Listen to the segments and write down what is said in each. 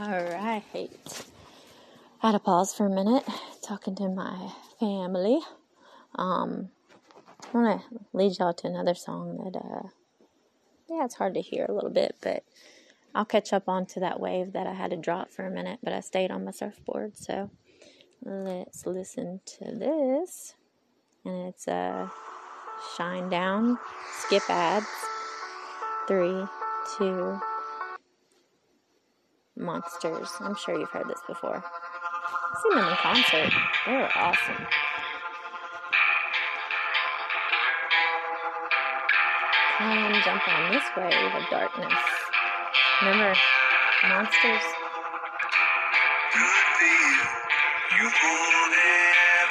All right. I had to pause for a minute talking to my family. Um, I want to lead y'all to another song that, uh, yeah, it's hard to hear a little bit, but I'll catch up onto that wave that I had to drop for a minute, but I stayed on my surfboard. So let's listen to this. And it's uh, Shinedown, Skip Ads. Three, two, Monsters. I'm sure you've heard this before. I've seen them in concert. They were awesome. Come jump on this wave of darkness. Remember, monsters? You hold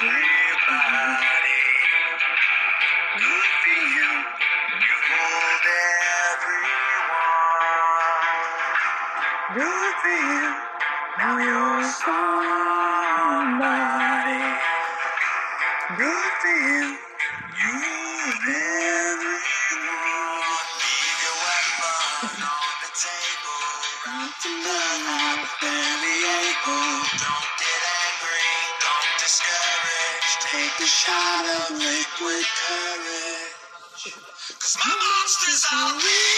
everybody. Good Now you're somebody. Good for you. Leave your weapon on the table. Don't get angry, don't discourage. Take a shot of liquid courage. Cause my monsters are real.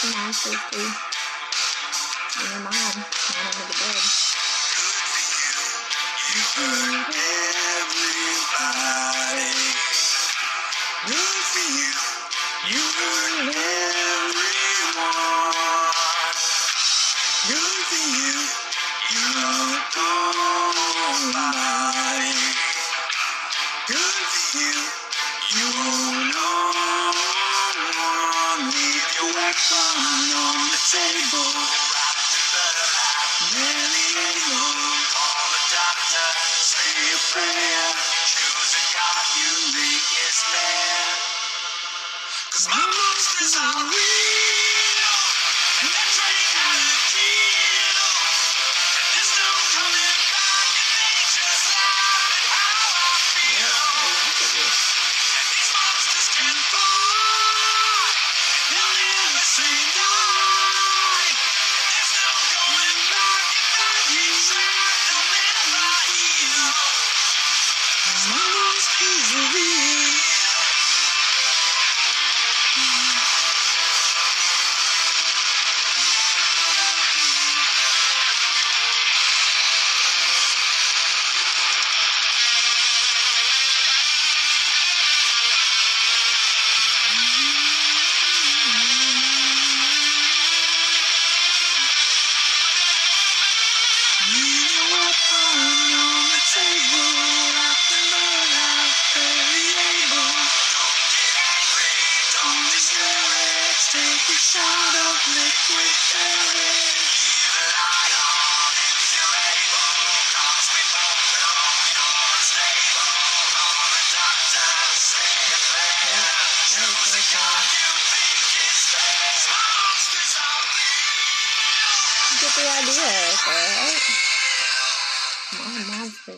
I feel you got monsters. In your mind, not under the bed. You you. You hurt everyone. For you. You. Good for you. You. Leave your weapon on the table. Really able. Call the doctor. Say a prayer. Choose a God you think is fair. Cause my monsters are real.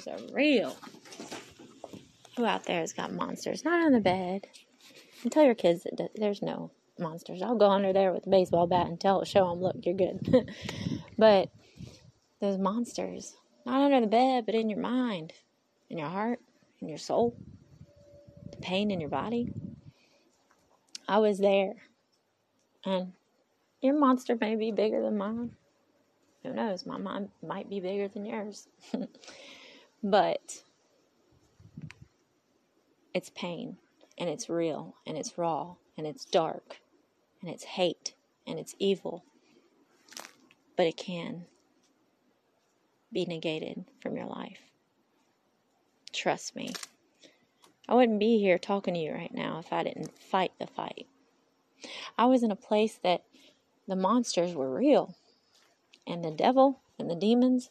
Monsters are real. Who out there has got monsters? Not on the bed. And tell your kids that there's no monsters. I'll go under there with a baseball bat and tell, show them, look, you're good. but those monsters. Not under the bed, but in your mind, in your heart, in your soul, the pain in your body. I was there. And your monster may be bigger than mine. Who knows? My mind might be bigger than yours. but it's pain and it's real and it's raw and it's dark and it's hate and it's evil. But it can be negated from your life. Trust me. I wouldn't be here talking to you right now if I didn't fight the fight. I was in a place that the monsters were real and the devil and the demons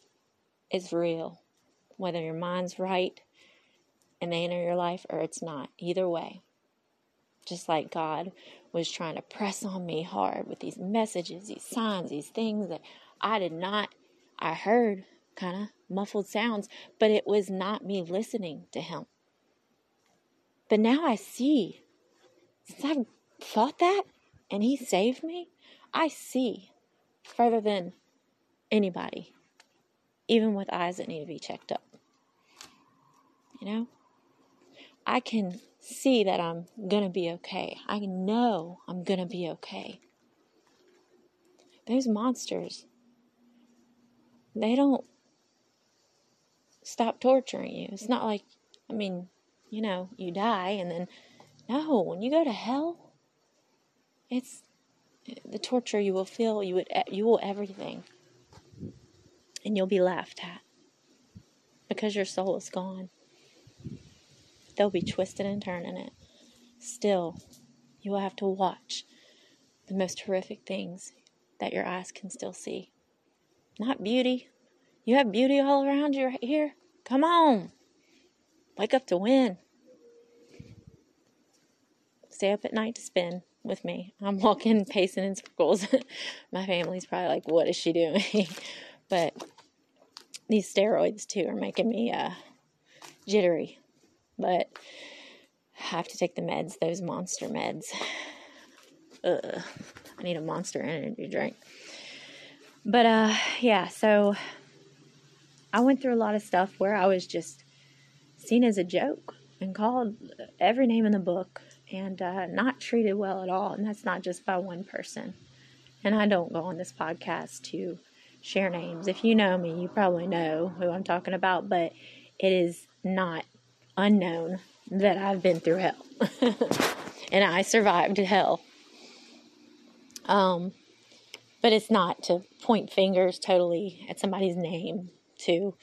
is real. Whether your mind's right and they enter your life or it's not. Either way. Just like God was trying to press on me hard with these messages, these signs, these things that I did not, I heard kind of muffled sounds, but it was not me listening to Him. But now I see, since I've thought that and He saved me, I see further than anybody, even with eyes that need to be checked up. You know? I can see that I'm going to be okay. I know I'm going to be okay. Those monsters, they don't stop torturing you. It's not like, I mean, you know, you die and then, no, when you go to hell, it's the torture you will feel, you would, you will everything. And you'll be laughed at because your soul is gone they'll be twisting and turning it. Still, you will have to watch the most horrific things that your eyes can still see. Not beauty. You have beauty all around you right here. Come on. Wake up to win. Stay up at night to spin with me. I'm walking, pacing in circles. My family's probably like, what is she doing? but these steroids too are making me uh, jittery but I have to take the meds, those monster meds. Ugh, I need a monster energy drink. But uh, yeah, so I went through a lot of stuff where I was just seen as a joke and called every name in the book and uh, not treated well at all. And that's not just by one person. And I don't go on this podcast to share names. If you know me, you probably know who I'm talking about, but it is not unknown that I've been through hell. and I survived hell. Um, but it's not to point fingers totally at somebody's name to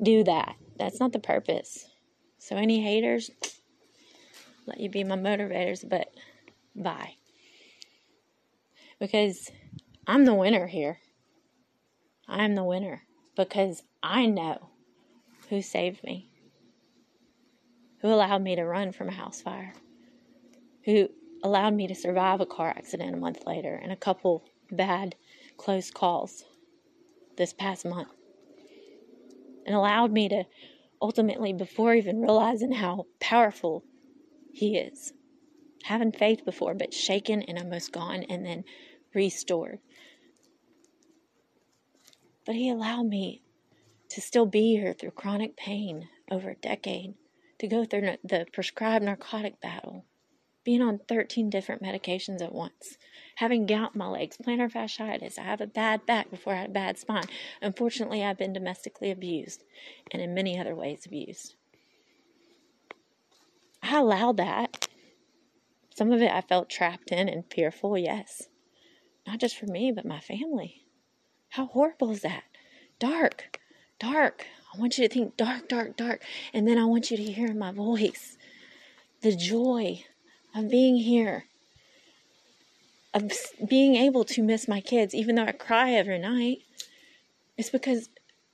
do that. That's not the purpose. So, any haters, let you be my motivators, but bye. Because I'm the winner here. I'm the winner because I know who saved me who allowed me to run from a house fire, who allowed me to survive a car accident a month later and a couple bad close calls this past month, and allowed me to ultimately, before even realizing how powerful He is, having faith before, but shaken and almost gone, and then restored. But He allowed me to still be here through chronic pain over a decade to go through the prescribed narcotic battle, being on 13 different medications at once, having gout in my legs, plantar fasciitis. I have a bad back before I had a bad spine. Unfortunately, I've been domestically abused and in many other ways abused. I allowed that. Some of it I felt trapped in and fearful, yes. Not just for me, but my family. How horrible is that? Dark, dark. I want you to think dark, dark, dark. And then I want you to hear my voice. The joy of being here, of being able to miss my kids, even though I cry every night. It's because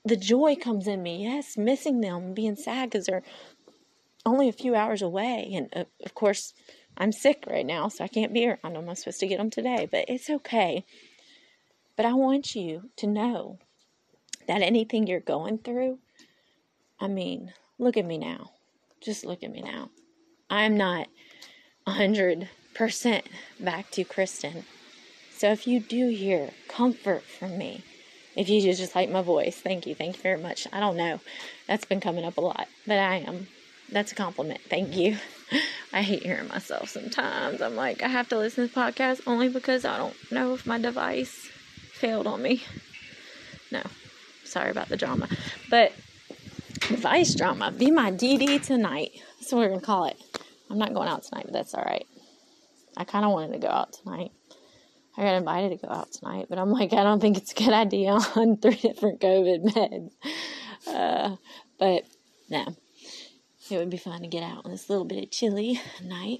the joy comes in me. Yes, missing them, being sad because they're only a few hours away. And uh, of course, I'm sick right now, so I can't be around them. I'm supposed to get them today, but it's okay. But I want you to know that anything you're going through, I mean, look at me now. Just look at me now. I'm not 100% back to Kristen. So if you do hear comfort from me, if you just like my voice, thank you. Thank you very much. I don't know. That's been coming up a lot, but I am. That's a compliment. Thank you. I hate hearing myself sometimes. I'm like, I have to listen to this podcast only because I don't know if my device failed on me. No, sorry about the drama. But Vice drama. Be my DD tonight. That's what we're gonna call it. I'm not going out tonight, but that's all right. I kind of wanted to go out tonight. I got invited to go out tonight, but I'm like, I don't think it's a good idea on three different COVID meds. Uh, but no, it would be fun to get out on this little bit of chilly night.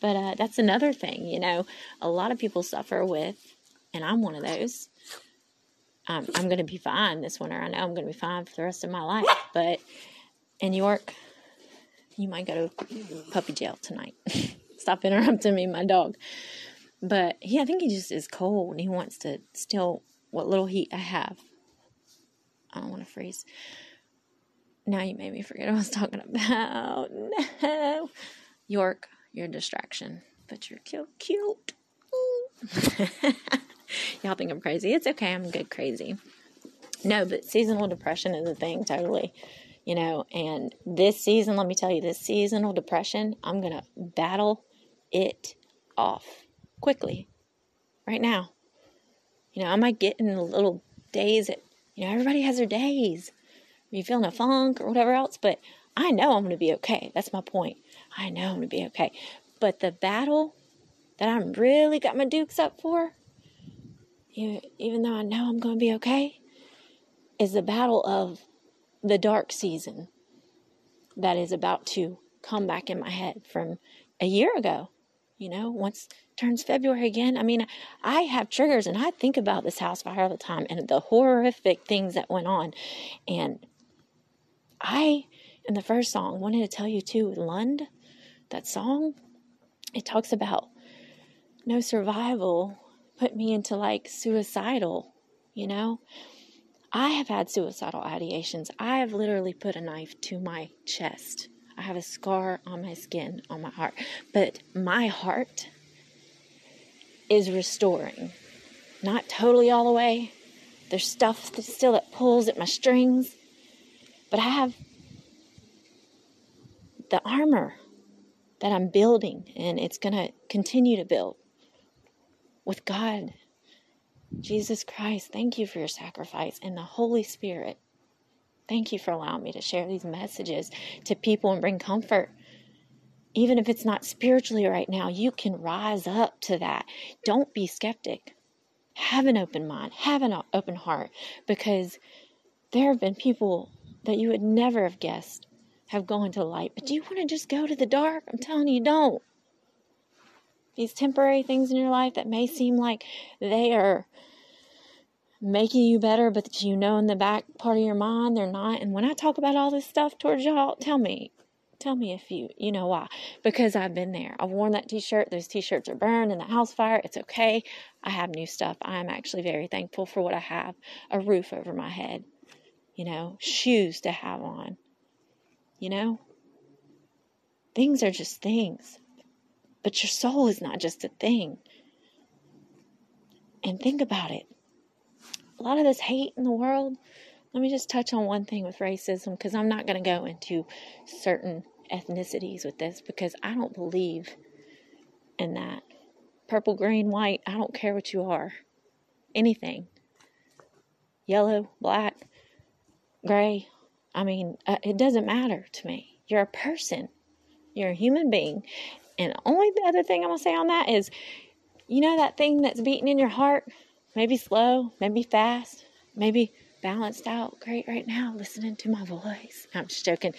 But uh, that's another thing, you know, a lot of people suffer with, and I'm one of those, um, I'm going to be fine this winter. I know I'm going to be fine for the rest of my life. But in York, you might go to puppy jail tonight. Stop interrupting me, my dog. But he, I think he just is cold and he wants to steal what little heat I have. I don't want to freeze. Now you made me forget what I was talking about. No. York, you're a distraction, but you're cute. Cute. Y'all think I'm crazy. It's okay. I'm good crazy. No, but seasonal depression is a thing, totally. You know, and this season, let me tell you, this seasonal depression, I'm going to battle it off quickly right now. You know, I might get in a little days that, you know, everybody has their days. You feeling a funk or whatever else, but I know I'm going to be okay. That's my point. I know I'm going to be okay. But the battle that I'm really got my dukes up for, even though I know I'm going to be okay, is the battle of the dark season that is about to come back in my head from a year ago. You know, once turns February again, I mean, I have triggers and I think about this house fire all the time and the horrific things that went on. And I, in the first song, wanted to tell you too, Lund, that song, it talks about no survival put me into like suicidal, you know? I have had suicidal ideations. I have literally put a knife to my chest. I have a scar on my skin, on my heart. But my heart is restoring. Not totally all the way. There's stuff that still that pulls at my strings. But I have the armor that I'm building, and it's going to continue to build with God Jesus Christ, thank you for your sacrifice and the Holy Spirit. Thank you for allowing me to share these messages to people and bring comfort. Even if it's not spiritually right now, you can rise up to that. Don't be skeptic. Have an open mind, have an open heart, because there have been people that you would never have guessed have gone to light. But do you want to just go to the dark? I'm telling you, don't. These temporary things in your life that may seem like they are making you better, but you know in the back part of your mind they're not. And when I talk about all this stuff towards y'all, tell me, tell me if you you know why. Because I've been there. I've worn that t-shirt. Those t-shirts are burned in the house fire. It's okay. I have new stuff. I am actually very thankful for what I have. A roof over my head. You know, shoes to have on. You know? Things are just things. But your soul is not just a thing. And think about it a lot of this hate in the world. Let me just touch on one thing with racism because I'm not going to go into certain ethnicities with this because I don't believe in that. Purple, green, white, I don't care what you are. Anything. Yellow, black, gray. I mean, uh, it doesn't matter to me. You're a person, you're a human being. And only the other thing I'm going to say on that is you know that thing that's beating in your heart? maybe slow, maybe fast, maybe balanced out great right now, listening to my voice. I'm just joking.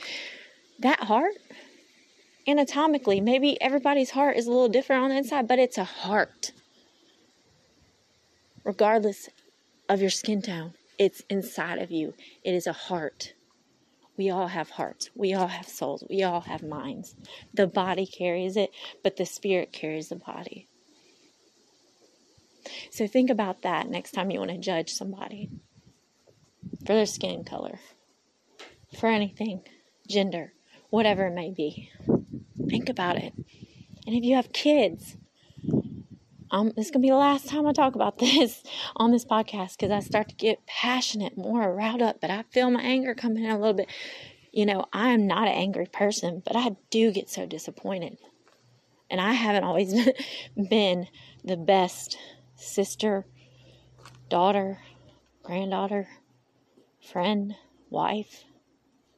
That heart, anatomically, maybe everybody's heart is a little different on the inside, but it's a heart. Regardless of your skin tone, it's inside of you. It is a heart. We all have hearts. We all have souls. We all have minds. The body carries it, but the spirit carries the body. So think about that next time you want to judge somebody for their skin color, for anything, gender, whatever it may be. Think about it. And if you have kids, um, this is gonna be the last time I talk about this on this podcast because I start to get passionate, more riled up. But I feel my anger coming in a little bit. You know, I am not an angry person, but I do get so disappointed, and I haven't always been the best sister, daughter, granddaughter, friend, wife,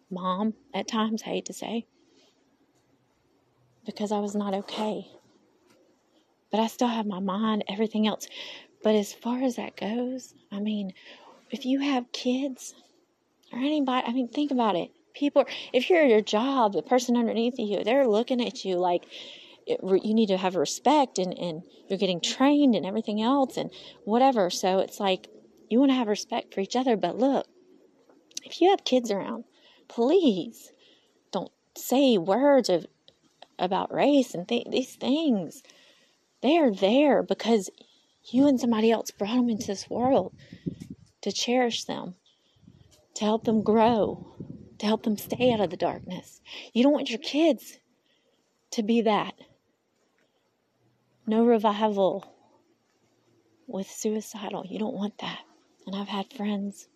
mom, at times, I hate to say, because I was not okay. But I still have my mind, everything else. But as far as that goes, I mean, if you have kids or anybody, I mean, think about it. People, if you're at your job, the person underneath you, they're looking at you like, it, you need to have respect and, and you're getting trained and everything else and whatever. So it's like You want to have respect for each other, but look, if you have kids around, please don't say words of about race and th- these things. They are there because you and somebody else brought them into this world to cherish them, to help them grow, to help them stay out of the darkness. You don't want your kids to be that. No revival with suicidal. You don't want that. And I've had friends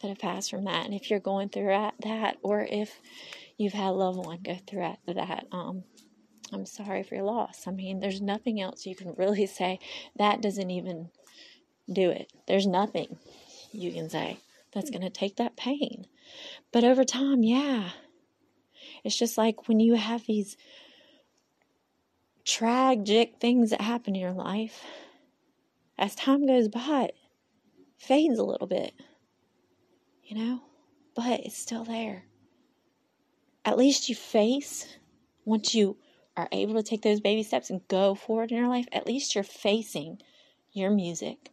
that have passed from that. And if you're going through that, or if you've had a loved one go through that, um, I'm sorry for your loss. I mean, there's nothing else you can really say. That doesn't even do it. There's nothing you can say that's going to take that pain. But over time, yeah. It's just like when you have these tragic things that happen in your life, as time goes by, it fades a little bit, you know, but it's still there. At least you face, once you are able to take those baby steps and go forward in your life, at least you're facing your music,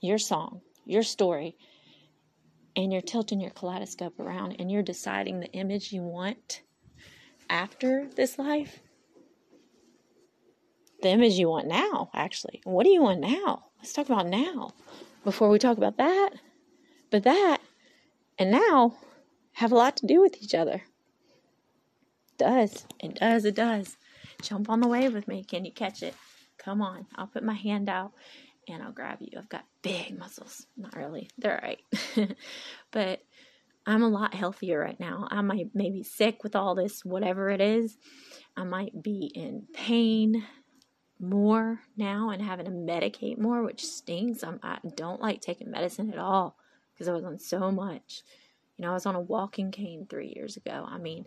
your song, your story, and you're tilting your kaleidoscope around and you're deciding the image you want after this life. The image you want now, actually. What do you want now? Let's talk about now before we talk about that. But that and now have a lot to do with each other. Does. It does. It does. Jump on the wave with me. Can you catch it? Come on. I'll put my hand out and I'll grab you. I've got big muscles. Not really. They're all right. but I'm a lot healthier right now. I might maybe sick with all this, whatever it is. I might be in pain more now and having to medicate more, which stinks. I'm, I don't like taking medicine at all because I was on so much. You know, I was on a walking cane three years ago. I mean,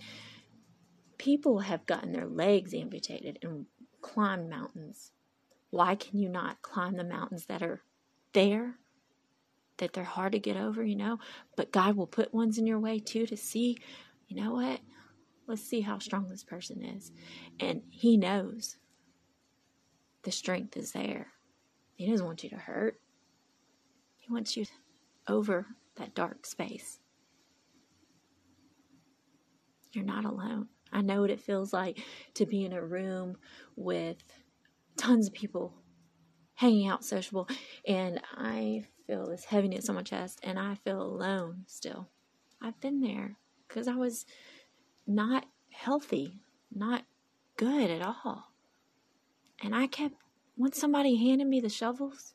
people have gotten their legs amputated and climbed mountains. Why can you not climb the mountains that are there? That they're hard to get over, you know? But God will put ones in your way too to see, you know what? Let's see how strong this person is. And He knows the strength is there. He doesn't want you to hurt, He wants you over that dark space. You're not alone. I know what it feels like to be in a room with tons of people hanging out sociable and I feel this heaviness on my chest and I feel alone still. I've been there because I was not healthy, not good at all. And I kept, once somebody handed me the shovels,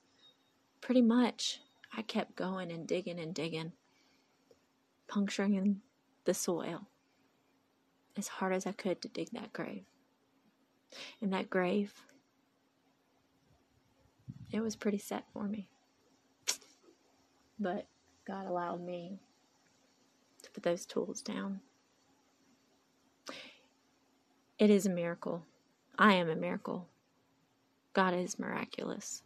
pretty much I kept going and digging and digging, puncturing the soil as hard as I could to dig that grave. In that grave, it was pretty set for me. But God allowed me to put those tools down. It is a miracle. I am a miracle. God is miraculous.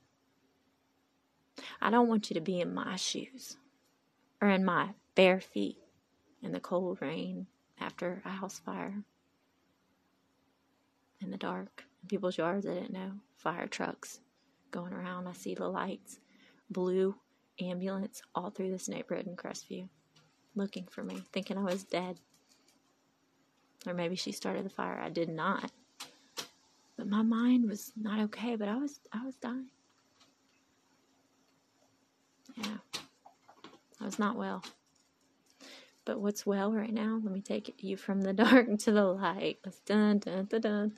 I don't want you to be in my shoes or in my bare feet in the cold rain after a house fire. In the dark in people's yards I didn't know. Fire trucks going around. I see the lights. Blue ambulance all through this neighborhood in Crestview looking for me thinking I was dead. Or maybe she started the fire. I did not. But my mind was not okay but I was I was dying. Yeah. I was not well but what's well right now? Let me take you from the dark to the light. Dun, dun, dun.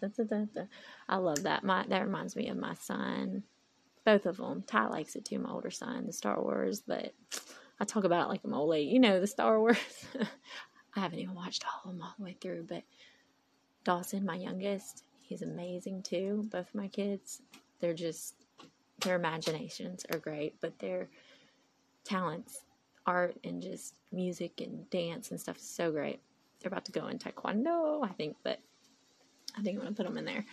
I love that. My that reminds me of my son. Both of them. Ty likes it too. My older son, the Star Wars, but I talk about it like I'm old. You know the Star Wars. I haven't even watched all of them all the way through, but Dawson, my youngest, he's amazing too. Both my kids, they're just their imaginations are great, but their talents art and just music and dance and stuff is so great. They're about to go in taekwondo, I think, but I think I'm gonna put them in there.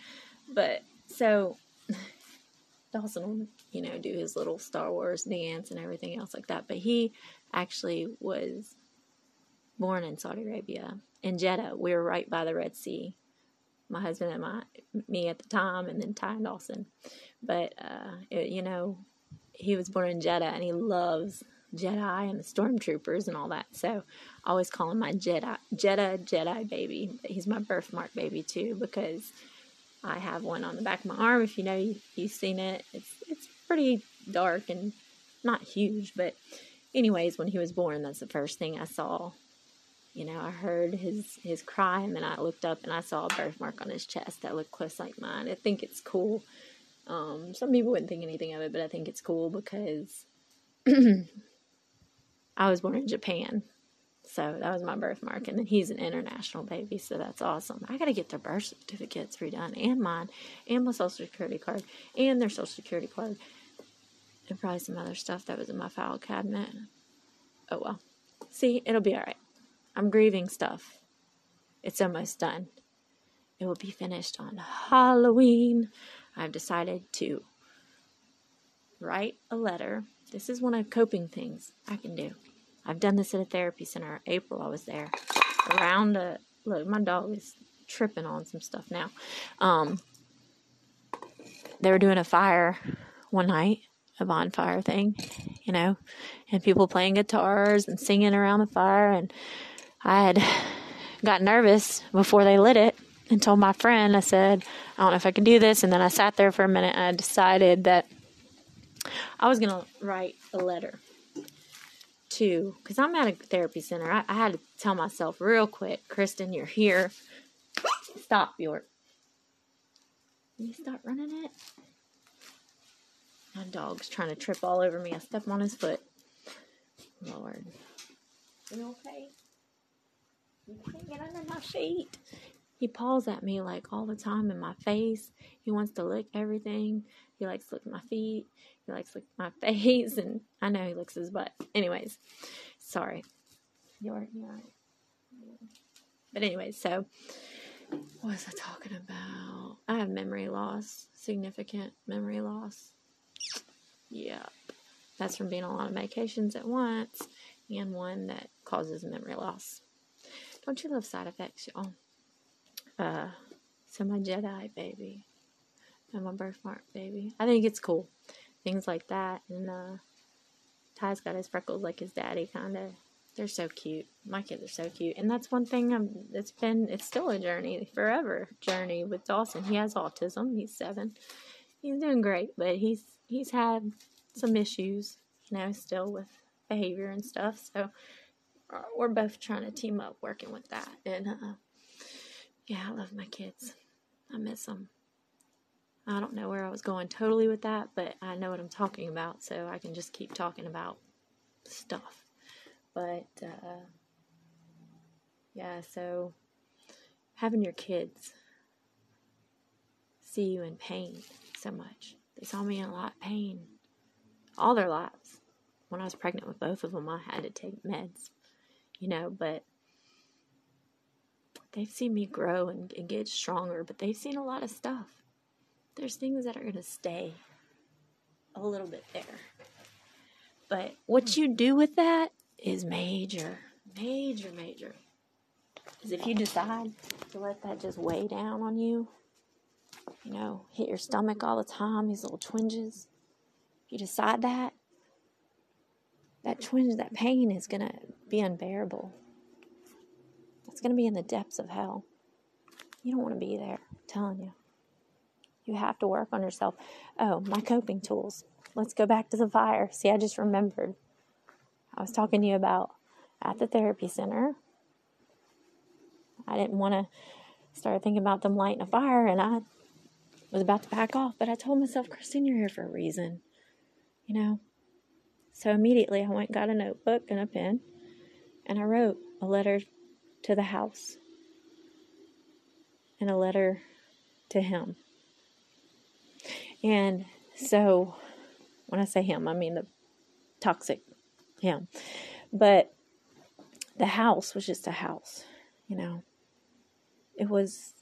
But so Dawson will, you know, do his little Star Wars dance and everything else like that. But he actually was born in Saudi Arabia in Jeddah. We were right by the Red Sea. My husband and my me at the time, and then Ty and Dawson. But uh, it, you know, he was born in Jeddah and he loves Jedi and the stormtroopers and all that. So I always call him my Jedi Jedi, Jedi baby. He's my birthmark baby too because I have one on the back of my arm. If you know you, you've seen it, it's it's pretty dark and not huge, but anyways, when he was born, that's the first thing I saw. You know, I heard his his cry, and then I looked up and I saw a birthmark on his chest that looked close like mine. I think it's cool. Um, some people wouldn't think anything of it, but I think it's cool because I was born in Japan. So that was my birthmark. And then he's an international baby, so that's awesome. I got to get their birth certificates redone and mine and my social security card and their social security card and probably some other stuff that was in my file cabinet. Oh well. See, it'll be all right. I'm grieving stuff. It's almost done. It will be finished on Halloween. I've decided to write a letter. This is one of coping things I can do. I've done this at a therapy center. April, I was there. Around a look, my dog is tripping on some stuff now. Um, they were doing a fire one night a bonfire thing, you know, and people playing guitars and singing around the fire. And I had got nervous before they lit it and told my friend, I said, I don't know if I can do this. And then I sat there for a minute and I decided that I was going to write a letter to, because I'm at a therapy center. I, I had to tell myself real quick, Kristen, you're here. Stop, York. Can you stop running it? My dog's trying to trip all over me. I step on his foot. Lord. You okay? You can't get under my feet. He paws at me like all the time in my face. He wants to lick everything. He likes to lick my feet. He likes to lick my face. And I know he licks his butt. Anyways, sorry. You're, you're right. But anyways, so what was I talking about? I have memory loss, significant memory loss. Yeah. That's from being on a lot of medications at once and one that causes memory loss. Don't you love side effects, y'all? Uh, so my Jedi baby and my birthmark baby. I think it's cool. Things like that. And uh, Ty's got his freckles like his daddy, kind of. They're so cute. My kids are so cute. And that's one thing I'm, it's been, it's still a journey, forever journey with Dawson. He has autism. He's seven. He's doing great, but he's he's had some issues, you know, still with behavior and stuff. So uh, we're both trying to team up working with that. And uh, yeah, I love my kids. I miss them. I don't know where I was going totally with that, but I know what I'm talking about, so I can just keep talking about stuff. But uh, yeah, so having your kids see you in pain so much they saw me in a lot of pain all their lives. When I was pregnant with both of them, I had to take meds, you know, but they've seen me grow and, and get stronger, but they've seen a lot of stuff. There's things that are going to stay a little bit there. But what you do with that is major, major, major. Because if you decide to let that just weigh down on you, you know, hit your stomach all the time, these little twinges. If you decide that, that twinge, that pain is going to be unbearable. It's going to be in the depths of hell. You don't want to be there, I'm telling you. You have to work on yourself. Oh, my coping tools. Let's go back to the fire. See, I just remembered. I was talking to you about at the therapy center. I didn't want to start thinking about them lighting a fire, and I was about to back off, but I told myself, Kristen, you're here for a reason. You know? So immediately I went got a notebook and a pen and I wrote a letter to the house and a letter to him. And so when I say him, I mean the toxic him. But the house was just a house, you know. It was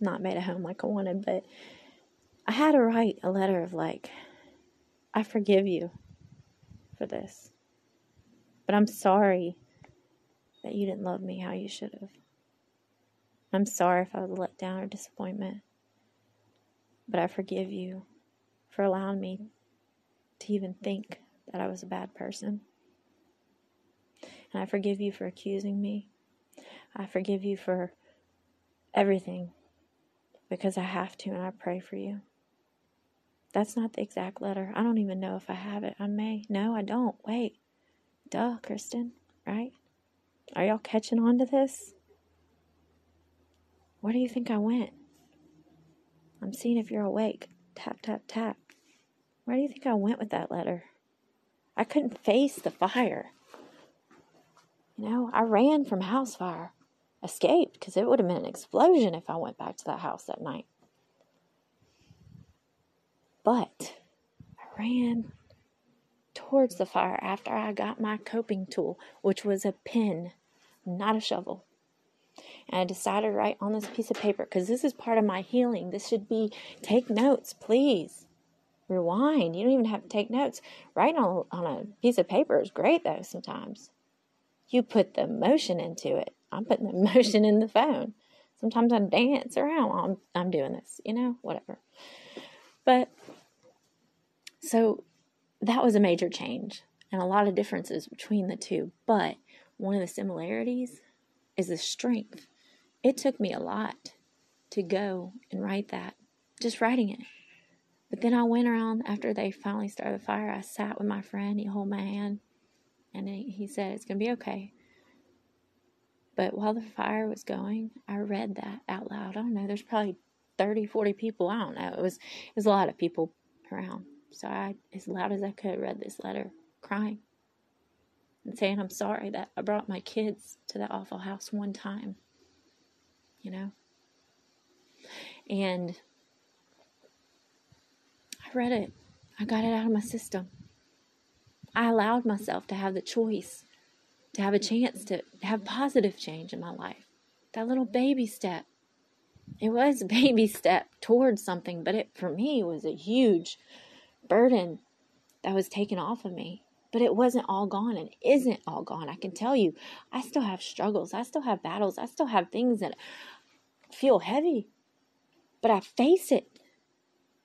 not made a home like I wanted, but I had to write a letter of like, I forgive you for this. But I'm sorry that you didn't love me how you should have. I'm sorry if I was let down or disappointment. But I forgive you for allowing me to even think that I was a bad person. And I forgive you for accusing me. I forgive you for everything because I have to and I pray for you. That's not the exact letter. I don't even know if I have it. I may. No, I don't. Wait. Duh, Kristen, right? Are y'all catching on to this? Where do you think I went? I'm seeing if you're awake. Tap, tap, tap. Where do you think I went with that letter? I couldn't face the fire. You know, I ran from house fire, escaped because it would have been an explosion if I went back to that house that night. But I ran towards the fire after I got my coping tool, which was a pin, not a shovel. And I decided to write on this piece of paper because this is part of my healing. This should be take notes, please. Rewind. You don't even have to take notes. Writing on, on a piece of paper is great though sometimes. You put the emotion into it. I'm putting the emotion in the phone. Sometimes I dance around while I'm, I'm doing this, you know, whatever. But so that was a major change and a lot of differences between the two. But one of the similarities is the strength. It took me a lot to go and write that, just writing it. But then I went around after they finally started the fire. I sat with my friend, he held my hand, and he said, It's going to be okay. But while the fire was going, I read that out loud. I don't know, there's probably 30, 40 people. I don't know. It was, it was a lot of people around. So I, as loud as I could, read this letter, crying and saying I'm sorry that I brought my kids to that awful house one time. You know? And I read it. I got it out of my system. I allowed myself to have the choice, to have a chance to have positive change in my life. That little baby step. It was a baby step towards something, but it for me was a huge burden that was taken off of me. But it wasn't all gone and isn't all gone. I can tell you, I still have struggles. I still have battles. I still have things that feel heavy. But I face it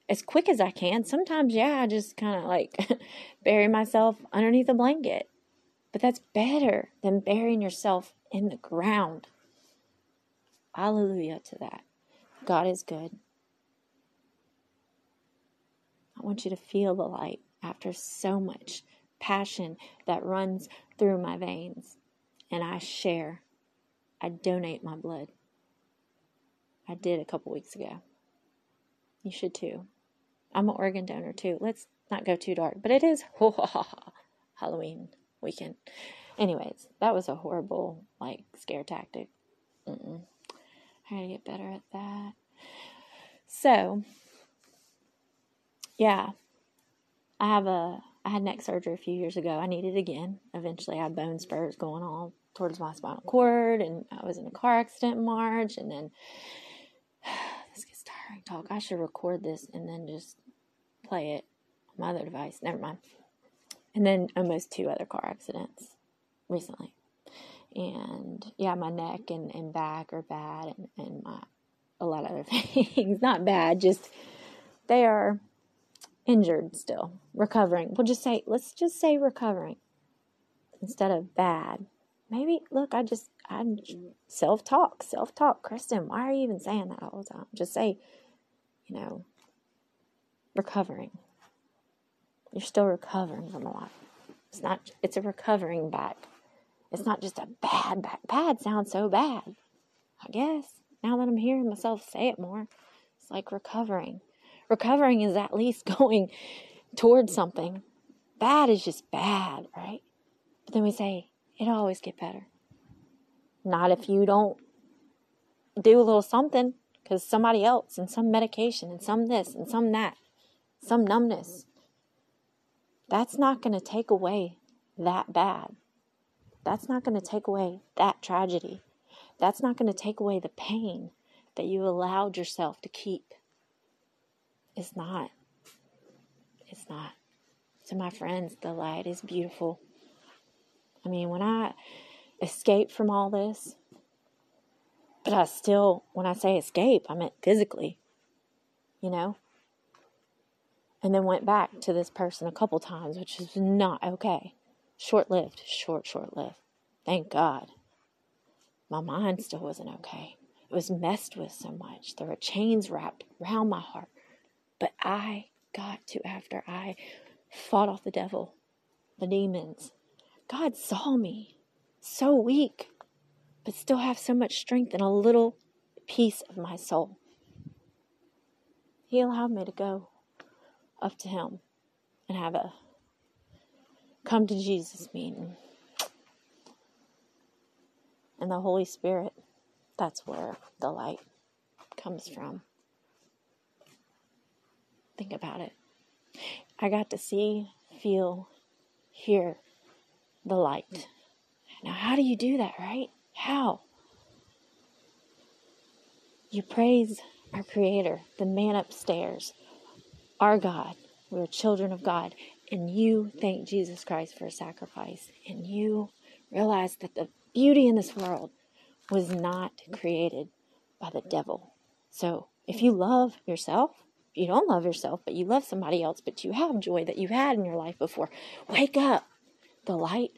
as quick as I can. Sometimes, yeah, I just kind of like bury myself underneath a blanket. But that's better than burying yourself in the ground. Hallelujah to that. God is good. I want you to feel the light after so much passion that runs through my veins. And I share, I donate my blood. I did a couple weeks ago. You should too. I'm an organ donor too. Let's not go too dark, but it is Halloween weekend. Anyways, that was a horrible, like, scare tactic. Mm-mm. I gotta get better at that. So, yeah, I have a I had neck surgery a few years ago. I need it again. Eventually, I had bone spurs going on towards my spinal cord, and I was in a car accident in March. And then this gets tiring talk. I should record this and then just play it on my other device. Never mind. And then almost two other car accidents recently. And yeah, my neck and, and back are bad, and, and my a lot of other things. Not bad, just they are injured still, recovering. We'll just say, let's just say recovering instead of bad. Maybe, look, I just, I'm self talk, self talk. Kristen, why are you even saying that all the time? Just say, you know, recovering. You're still recovering from a lot. It's not, it's a recovering back. It's not just a bad back. Bad sounds so bad. I guess now that I'm hearing myself say it more, it's like recovering. Recovering is at least going towards something. Bad is just bad, right? But then we say, it'll always get better. Not if you don't do a little something, because somebody else and some medication and some this and some that, some numbness. That's not going to take away that bad. That's not going to take away that tragedy. That's not going to take away the pain that you allowed yourself to keep. It's not. It's not. So, my friends, the light is beautiful. I mean, when I escape from all this, but I still, when I say escape, I meant physically, you know? And then went back to this person a couple times, which is not okay. Short lived, short, short lived. Thank God. My mind still wasn't okay. It was messed with so much. There were chains wrapped around my heart. But I got to, after I fought off the devil, the demons, God saw me so weak, but still have so much strength and a little piece of my soul. He allowed me to go up to Him and have a come to Jesus meeting. And the Holy Spirit, that's where the light comes from. Think about it. I got to see, feel, hear the light. Now, how do you do that, right? How? You praise our Creator, the man upstairs, our God. We're children of God. And you thank Jesus Christ for a sacrifice. And you realize that the beauty in this world was not created by the devil. So if you love yourself, you don't love yourself, but you love somebody else, but you have joy that you've had in your life before, wake up. The light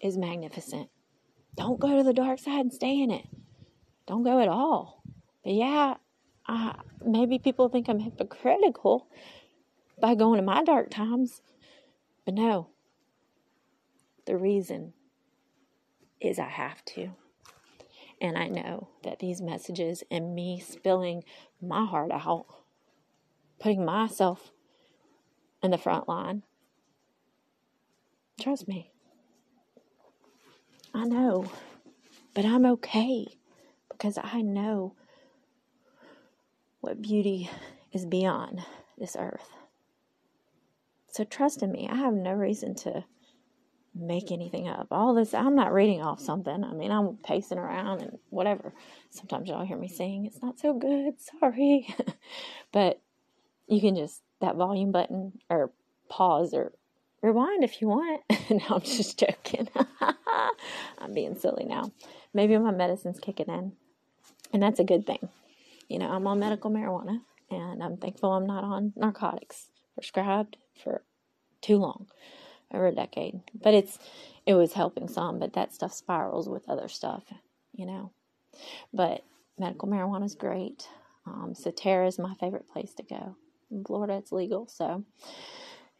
is magnificent. Don't go to the dark side and stay in it. Don't go at all. But yeah, I, maybe people think I'm hypocritical by going to my dark times. But no, the reason is I have to. And I know that these messages and me spilling my heart out, putting myself in the front line, trust me, I know, but I'm okay because I know what beauty is beyond this earth. So trust in me. I have no reason to make anything up. All this, I'm not reading off something. I mean, I'm pacing around and whatever. Sometimes y'all hear me sing, it's not so good, sorry. but you can just, that volume button or pause or rewind if you want. no, I'm just joking. I'm being silly now. Maybe my medicine's kicking in, and that's a good thing you know, I'm on medical marijuana and I'm thankful I'm not on narcotics prescribed for too long, over a decade. But it's it was helping some, but that stuff spirals with other stuff, you know. But medical marijuana is great. Um, Surterra is my favorite place to go. In Florida, it's legal, so.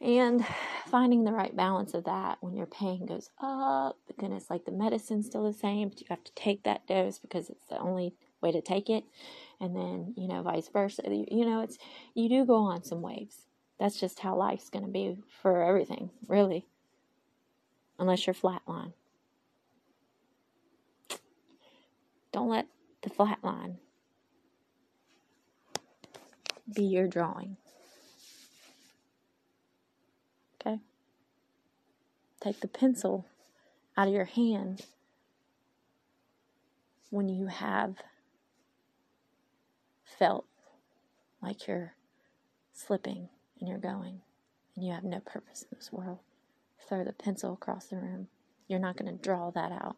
And finding the right balance of that when your pain goes up, then it's like the medicine's still the same, but you have to take that dose because it's the only way to take it. And then you know vice versa. You know it's you do go on some waves. That's just how life's going to be for everything really. Unless you're flatline. Don't let the flatline be your drawing. Okay? Take the pencil out of your hand when you have felt like you're slipping and you're going and you have no purpose in this world, throw the pencil across the room. You're not going to draw that out.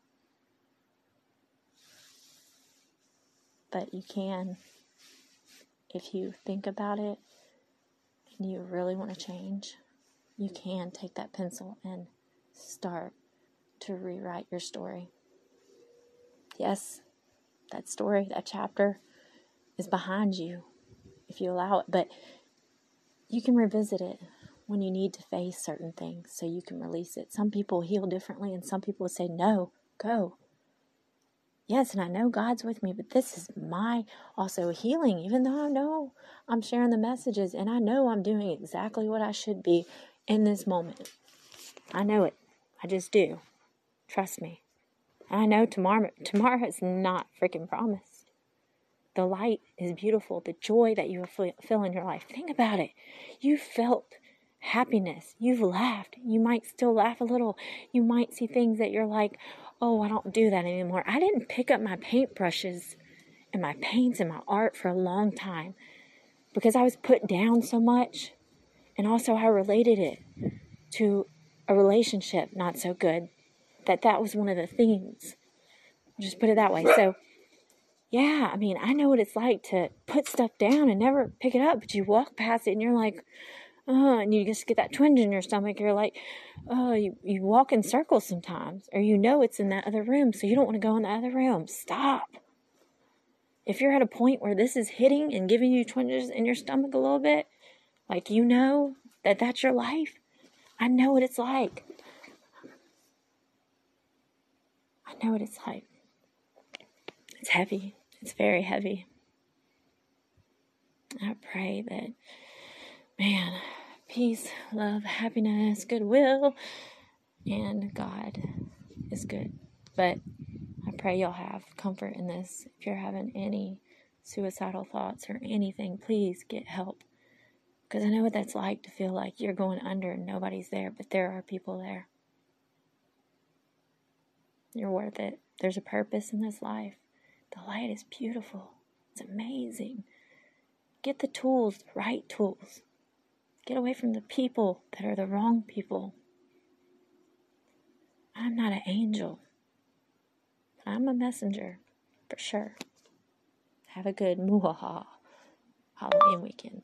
But you can, if you think about it and you really want to change, you can take that pencil and start to rewrite your story. Yes, that story, that chapter is behind you if you allow it. But you can revisit it when you need to face certain things so you can release it. Some people heal differently, and some people say, No, go. Yes, and I know God's with me, but this is my also healing, even though I know I'm sharing the messages and I know I'm doing exactly what I should be in this moment. I know it. I just do. Trust me. I know tomorrow tomorrow is not freaking promised. The light is beautiful. The joy that you feel in your life. Think about it. You felt happiness. You've laughed. You might still laugh a little. You might see things that you're like, oh, I don't do that anymore. I didn't pick up my paintbrushes and my paints and my art for a long time because I was put down so much. And also, I related it to a relationship not so good. That that was one of the themes. Just put it that way. So, yeah, I mean, I know what it's like to put stuff down and never pick it up, but you walk past it and you're like, oh, and you just get that twinge in your stomach. You're like, oh, you, you walk in circles sometimes, or you know it's in that other room, so you don't want to go in the other room. Stop. If you're at a point where this is hitting and giving you twinges in your stomach a little bit, like you know that that's your life, I know what it's like. I know what it's like. It's heavy. It's very heavy. I pray that, man, peace, love, happiness, goodwill, and God is good. But I pray you'll have comfort in this. If you're having any suicidal thoughts or anything, please get help. Because I know what that's like to feel like you're going under and nobody's there, but there are people there. You're worth it. There's a purpose in this life. The light is beautiful, it's amazing. Get the tools, the right tools. Get away from the people that are the wrong people. I'm not an angel, but I'm a messenger for sure. Have a good muhaha Halloween weekend.